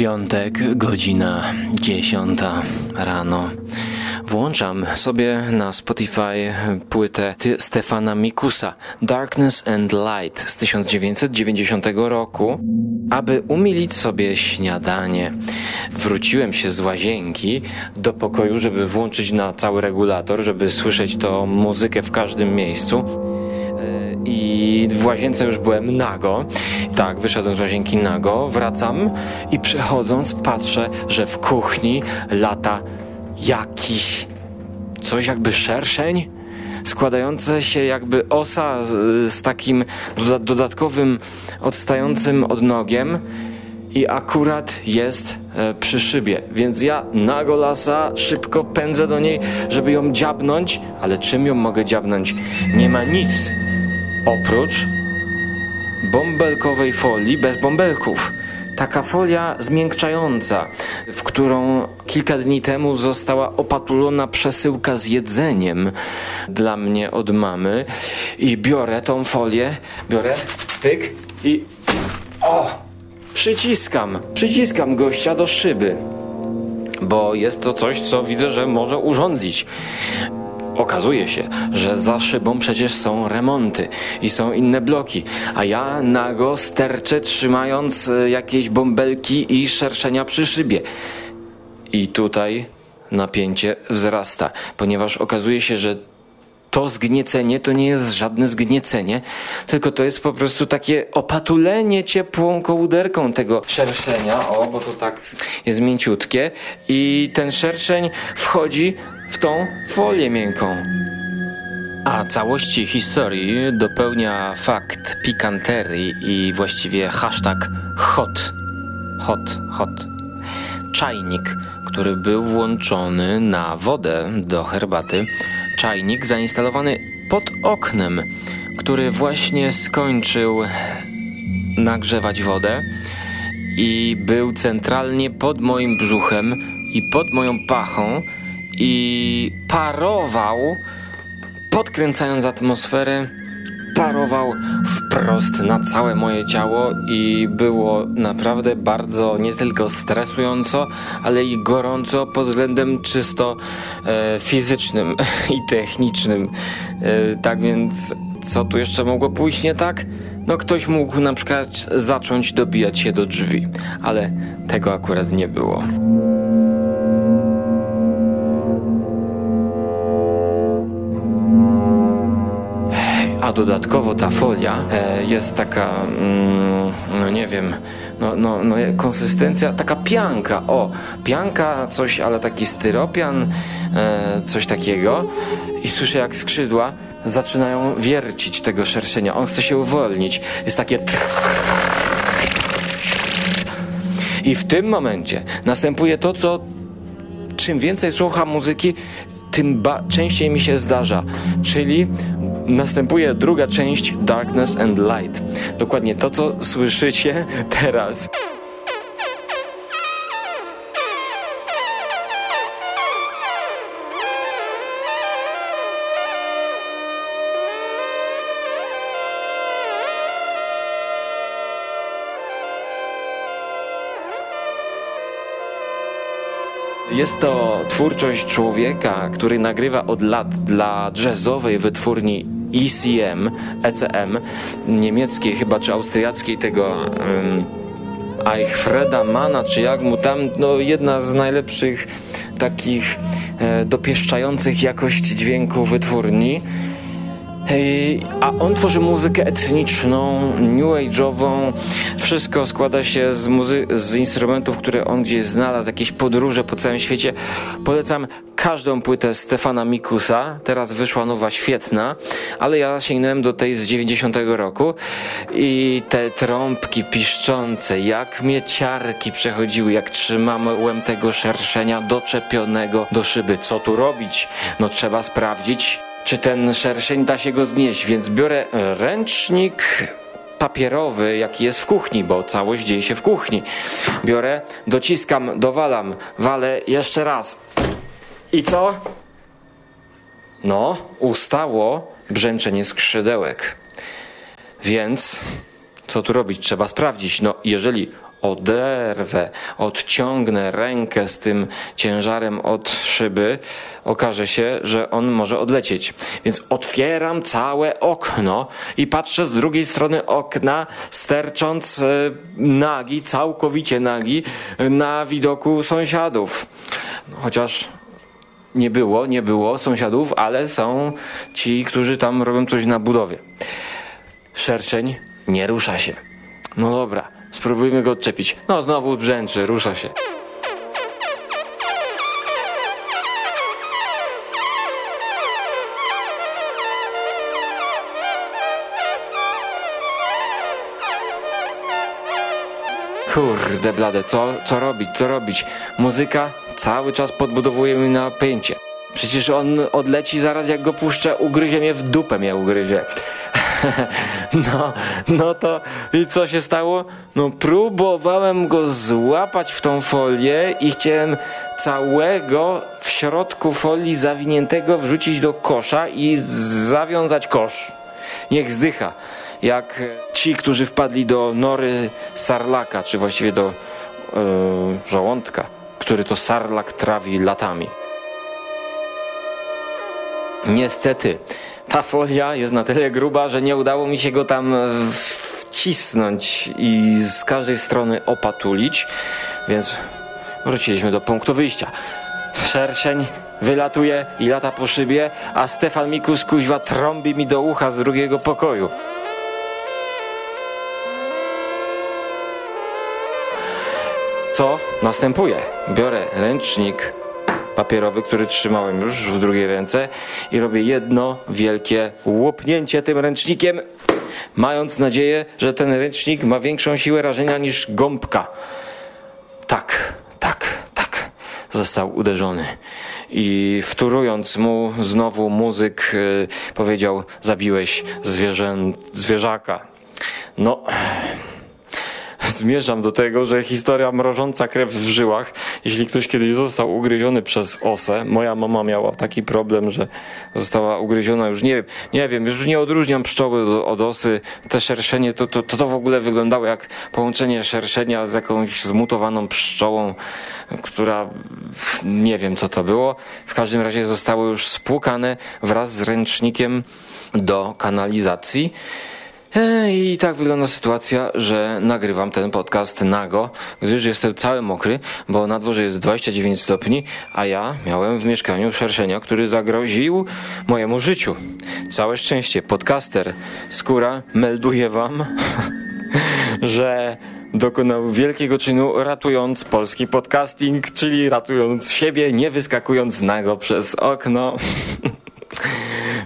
Piątek, godzina dziesiąta rano. Włączam sobie na Spotify płytę Stefana Mikusa Darkness and Light z 1990 roku, aby umilić sobie śniadanie. Wróciłem się z łazienki do pokoju, żeby włączyć na cały regulator, żeby słyszeć to muzykę w każdym miejscu i w łazience już byłem nago. Tak, wyszedłem z łazienki nago, wracam i przechodząc patrzę, że w kuchni lata jakiś coś jakby szerszeń składające się jakby osa z, z takim dodatkowym odstającym odnogiem i akurat jest e, przy szybie, więc ja nago lasa szybko pędzę do niej, żeby ją dziabnąć, ale czym ją mogę dziabnąć? Nie ma nic oprócz bąbelkowej folii bez bąbelków. Taka folia zmiękczająca, w którą kilka dni temu została opatulona przesyłka z jedzeniem dla mnie od mamy. I biorę tą folię, biorę, pyk i o! Przyciskam, przyciskam gościa do szyby bo jest to coś, co widzę, że może urządlić. Okazuje się, że za szybą przecież są remonty i są inne bloki, a ja nago sterczę trzymając e, jakieś bąbelki i szerszenia przy szybie. I tutaj napięcie wzrasta, ponieważ okazuje się, że to zgniecenie to nie jest żadne zgniecenie, tylko to jest po prostu takie opatulenie ciepłą kołderką tego szerszenia. O, bo to tak jest mięciutkie. I ten szerszeń wchodzi w tą folię miękką. A całości historii dopełnia fakt pikanterii i właściwie hashtag hot. Hot, hot. Czajnik, który był włączony na wodę do herbaty. Czajnik zainstalowany pod oknem, który właśnie skończył nagrzewać wodę i był centralnie pod moim brzuchem i pod moją pachą i parował, podkręcając atmosferę, parował wprost na całe moje ciało i było naprawdę bardzo nie tylko stresująco, ale i gorąco pod względem czysto e, fizycznym i technicznym. E, tak więc co tu jeszcze mogło pójść nie tak? No ktoś mógł na przykład zacząć dobijać się do drzwi, ale tego akurat nie było. A dodatkowo ta folia e, jest taka, mm, no nie wiem, no, no, no konsystencja, taka pianka, o, pianka, coś, ale taki styropian, e, coś takiego. I słyszę jak skrzydła zaczynają wiercić tego szerszenia. On chce się uwolnić. Jest takie i w tym momencie następuje to, co czym więcej słucham muzyki, tym częściej mi się zdarza, czyli następuje druga część Darkness and Light. Dokładnie to, co słyszycie teraz. Jest to twórczość człowieka, który nagrywa od lat dla jazzowej wytwórni ECM, ECM, niemieckiej chyba, czy austriackiej tego um, Eichfreda Mana, czy jak mu tam, no jedna z najlepszych takich e, dopieszczających jakość dźwięku wytwórni. A on tworzy muzykę etniczną, new age'ową. Wszystko składa się z, muzy- z instrumentów, które on gdzieś znalazł, jakieś podróże po całym świecie. Polecam każdą płytę Stefana Mikusa. Teraz wyszła nowa, świetna, ale ja sięgnąłem do tej z 90 roku i te trąbki piszczące, jak mieciarki przechodziły, jak trzymałem tego szerszenia doczepionego do szyby. Co tu robić? No trzeba sprawdzić, czy ten szerszeń da się go znieść, więc biorę ręcznik papierowy, jaki jest w kuchni, bo całość dzieje się w kuchni. Biorę, dociskam, dowalam, walę jeszcze raz. I co? No, ustało brzęczenie skrzydełek. Więc co tu robić? Trzeba sprawdzić. No, jeżeli oderwę, odciągnę rękę z tym ciężarem od szyby, okaże się, że on może odlecieć. Więc otwieram całe okno i patrzę z drugiej strony okna, stercząc e, nagi, całkowicie nagi, na widoku sąsiadów. Chociaż nie było, nie było sąsiadów, ale są ci, którzy tam robią coś na budowie. Szerszeń nie rusza się. No dobra, spróbujmy go odczepić. No znowu brzęczy, rusza się. Kurde blade, co, co robić, co robić? Muzyka cały czas podbudowuje mi napięcie. Przecież on odleci zaraz jak go puszczę, ugryzie mnie w dupę mnie ugryzie. No, no to i co się stało? No próbowałem go złapać w tą folię i chciałem całego w środku folii zawiniętego wrzucić do kosza i zawiązać kosz. Niech zdycha. Jak ci, którzy wpadli do nory sarlaka, czy właściwie do yy, żołądka, który to sarlak trawi latami. Niestety, ta folia jest na tyle gruba, że nie udało mi się go tam wcisnąć i z każdej strony opatulić, więc wróciliśmy do punktu wyjścia. Szerszeń wylatuje i lata po szybie, a Stefan Mikus kuźwa trąbi mi do ucha z drugiego pokoju. Co następuje? Biorę ręcznik papierowy, który trzymałem już w drugiej ręce i robię jedno wielkie łopnięcie tym ręcznikiem, mając nadzieję, że ten ręcznik ma większą siłę rażenia niż gąbka. Tak, tak, tak. Został uderzony. I wturując mu znowu muzyk yy, powiedział: Zabiłeś zwierzę, zwierzaka. No zmierzam do tego, że historia mrożąca krew w żyłach, jeśli ktoś kiedyś został ugryziony przez osę, moja mama miała taki problem, że została ugryziona już nie wiem, nie wiem, już nie odróżniam pszczoły od osy, te szerszenie to, to, to w ogóle wyglądało jak połączenie szerszenia z jakąś zmutowaną pszczołą, która nie wiem co to było, w każdym razie zostały już spłukane wraz z ręcznikiem do kanalizacji. I tak wygląda sytuacja, że nagrywam ten podcast nago, gdyż jestem cały mokry, bo na dworze jest 29 stopni, a ja miałem w mieszkaniu szerszenia, który zagroził mojemu życiu. Całe szczęście, podcaster Skóra melduje wam, że dokonał wielkiego czynu ratując polski podcasting, czyli ratując siebie, nie wyskakując nago przez okno.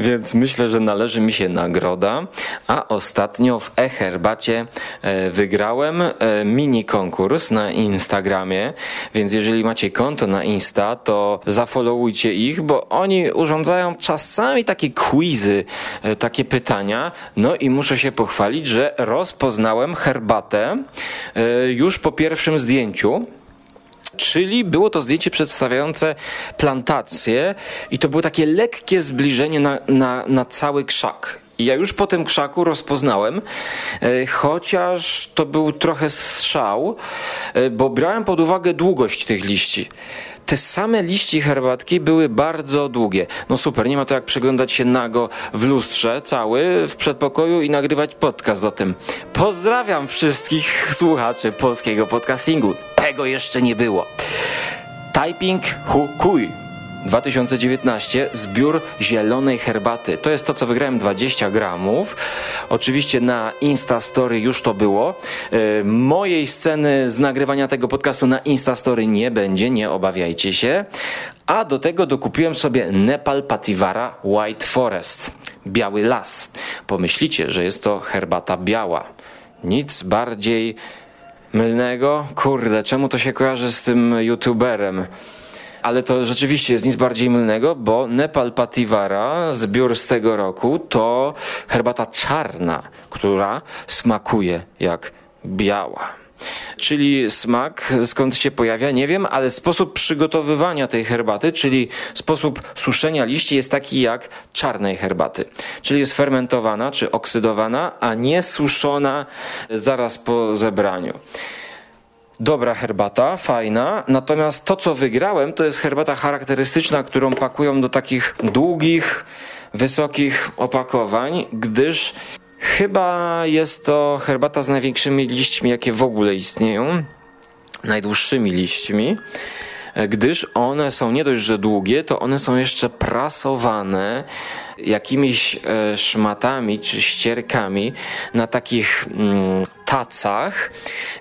Więc myślę, że należy mi się nagroda. A ostatnio w e-herbacie e, wygrałem e, mini konkurs na Instagramie, więc jeżeli macie konto na Insta, to zafollowujcie ich, bo oni urządzają czasami takie quizy, e, takie pytania. No i muszę się pochwalić, że rozpoznałem herbatę już po pierwszym zdjęciu. Czyli było to zdjęcie przedstawiające plantację i to było takie lekkie zbliżenie na, na, na cały krzak. I ja już po tym krzaku rozpoznałem, e, chociaż to był trochę strzał, e, bo brałem pod uwagę długość tych liści te same liści herbatki były bardzo długie. No super, nie ma to jak przeglądać się nago w lustrze cały w przedpokoju i nagrywać podcast o tym. Pozdrawiam wszystkich słuchaczy polskiego podcastingu. Tego jeszcze nie było. Typing Hukuj 2019 zbiór zielonej herbaty. To jest to, co wygrałem 20 gramów. Oczywiście na Instastory już to było. E, mojej sceny z nagrywania tego podcastu na Instastory nie będzie, nie obawiajcie się. A do tego dokupiłem sobie Nepal Pativara White Forest. Biały las. Pomyślicie, że jest to herbata biała. Nic bardziej mylnego. Kurde, czemu to się kojarzy z tym youtuberem? Ale to rzeczywiście jest nic bardziej mylnego, bo Nepal Pativara, zbiór z tego roku, to herbata czarna, która smakuje jak biała. czyli smak, skąd się pojawia, nie wiem, ale sposób przygotowywania tej herbaty, czyli sposób suszenia liści jest taki jak czarnej herbaty, czyli jest fermentowana czy oksydowana, a nie suszona zaraz po zebraniu dobra herbata, fajna. Natomiast to, co wygrałem, to jest herbata charakterystyczna, którą pakują do takich długich, wysokich opakowań, gdyż chyba jest to herbata z największymi liśćmi, jakie w ogóle istnieją, najdłuższymi liśćmi gdyż one są nie dość, że długie, to one są jeszcze prasowane jakimiś e, szmatami czy ścierkami na takich mm, tacach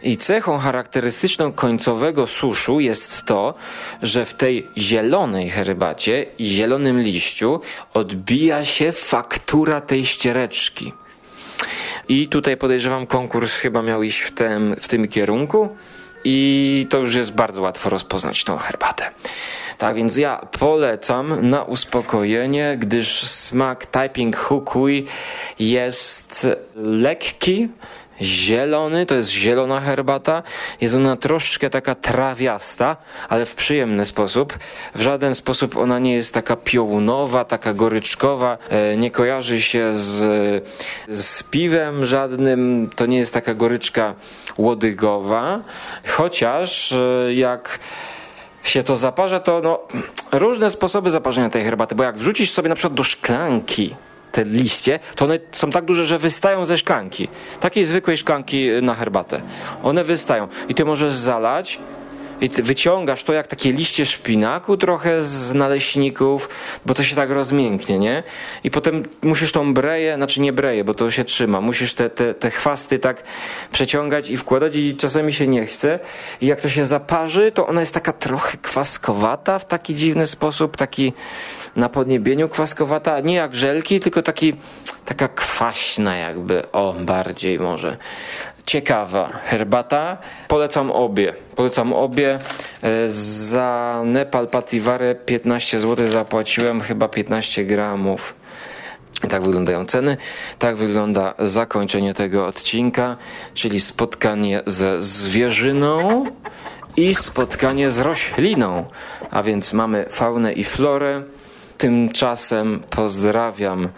i cechą charakterystyczną końcowego suszu jest to, że w tej zielonej herbacie i zielonym liściu odbija się faktura tej ściereczki. I tutaj podejrzewam, konkurs chyba miał iść w tym, w tym kierunku i to już jest bardzo łatwo rozpoznać tą herbatę. Tak więc ja polecam na uspokojenie, gdyż smak Typing Hukui jest lekki, zielony, to jest zielona herbata. Jest ona troszeczkę taka trawiasta, ale w przyjemny sposób. W żaden sposób ona nie jest taka piołunowa, taka goryczkowa, e, nie kojarzy się z, z piwem żadnym, to nie jest taka goryczka łodygowa, chociaż e, jak się to zaparza, to no, różne sposoby zaparzenia tej herbaty, bo jak wrzucisz sobie na przykład do szklanki te liście, to one są tak duże, że wystają ze szklanki. Takiej zwykłej szklanki na herbatę. One wystają. I ty możesz zalać i wyciągasz to jak takie liście szpinaku trochę z naleśników, bo to się tak rozmięknie, nie? I potem musisz tą breję, znaczy nie breję, bo to się trzyma, musisz te, te, te chwasty tak przeciągać i wkładać i czasami się nie chce. I jak to się zaparzy, to ona jest taka trochę kwaskowata w taki dziwny sposób, taki na podniebieniu kwaskowata, nie jak żelki, tylko taki, taka kwaśna jakby, o bardziej może. Ciekawa herbata, polecam obie, polecam obie. E, za Nepal Patiware 15 zł zapłaciłem chyba 15 gramów. Tak wyglądają ceny, tak wygląda zakończenie tego odcinka, czyli spotkanie ze zwierzyną i spotkanie z rośliną. A więc mamy faunę i florę. Tymczasem pozdrawiam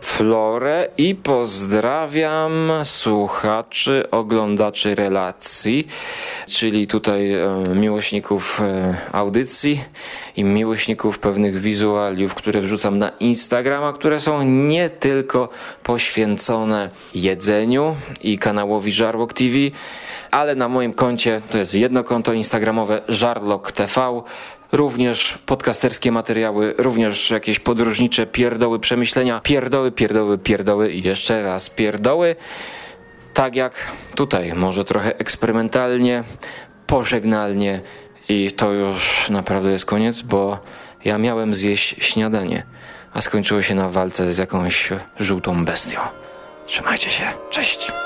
Florę i pozdrawiam słuchaczy, oglądaczy relacji, czyli tutaj e, miłośników e, audycji i miłośników pewnych wizualiów, które wrzucam na Instagrama, które są nie tylko poświęcone jedzeniu i kanałowi Żarłok TV, ale na moim koncie to jest jedno konto instagramowe Żarlok TV również podcasterskie materiały, również jakieś podróżnicze pierdoły, przemyślenia, pierdoły, pierdoły, pierdoły i jeszcze raz pierdoły. Tak jak tutaj, może trochę eksperymentalnie, pożegnalnie i to już naprawdę jest koniec, bo ja miałem zjeść śniadanie, a skończyło się na walce z jakąś żółtą bestią. Trzymajcie się, cześć!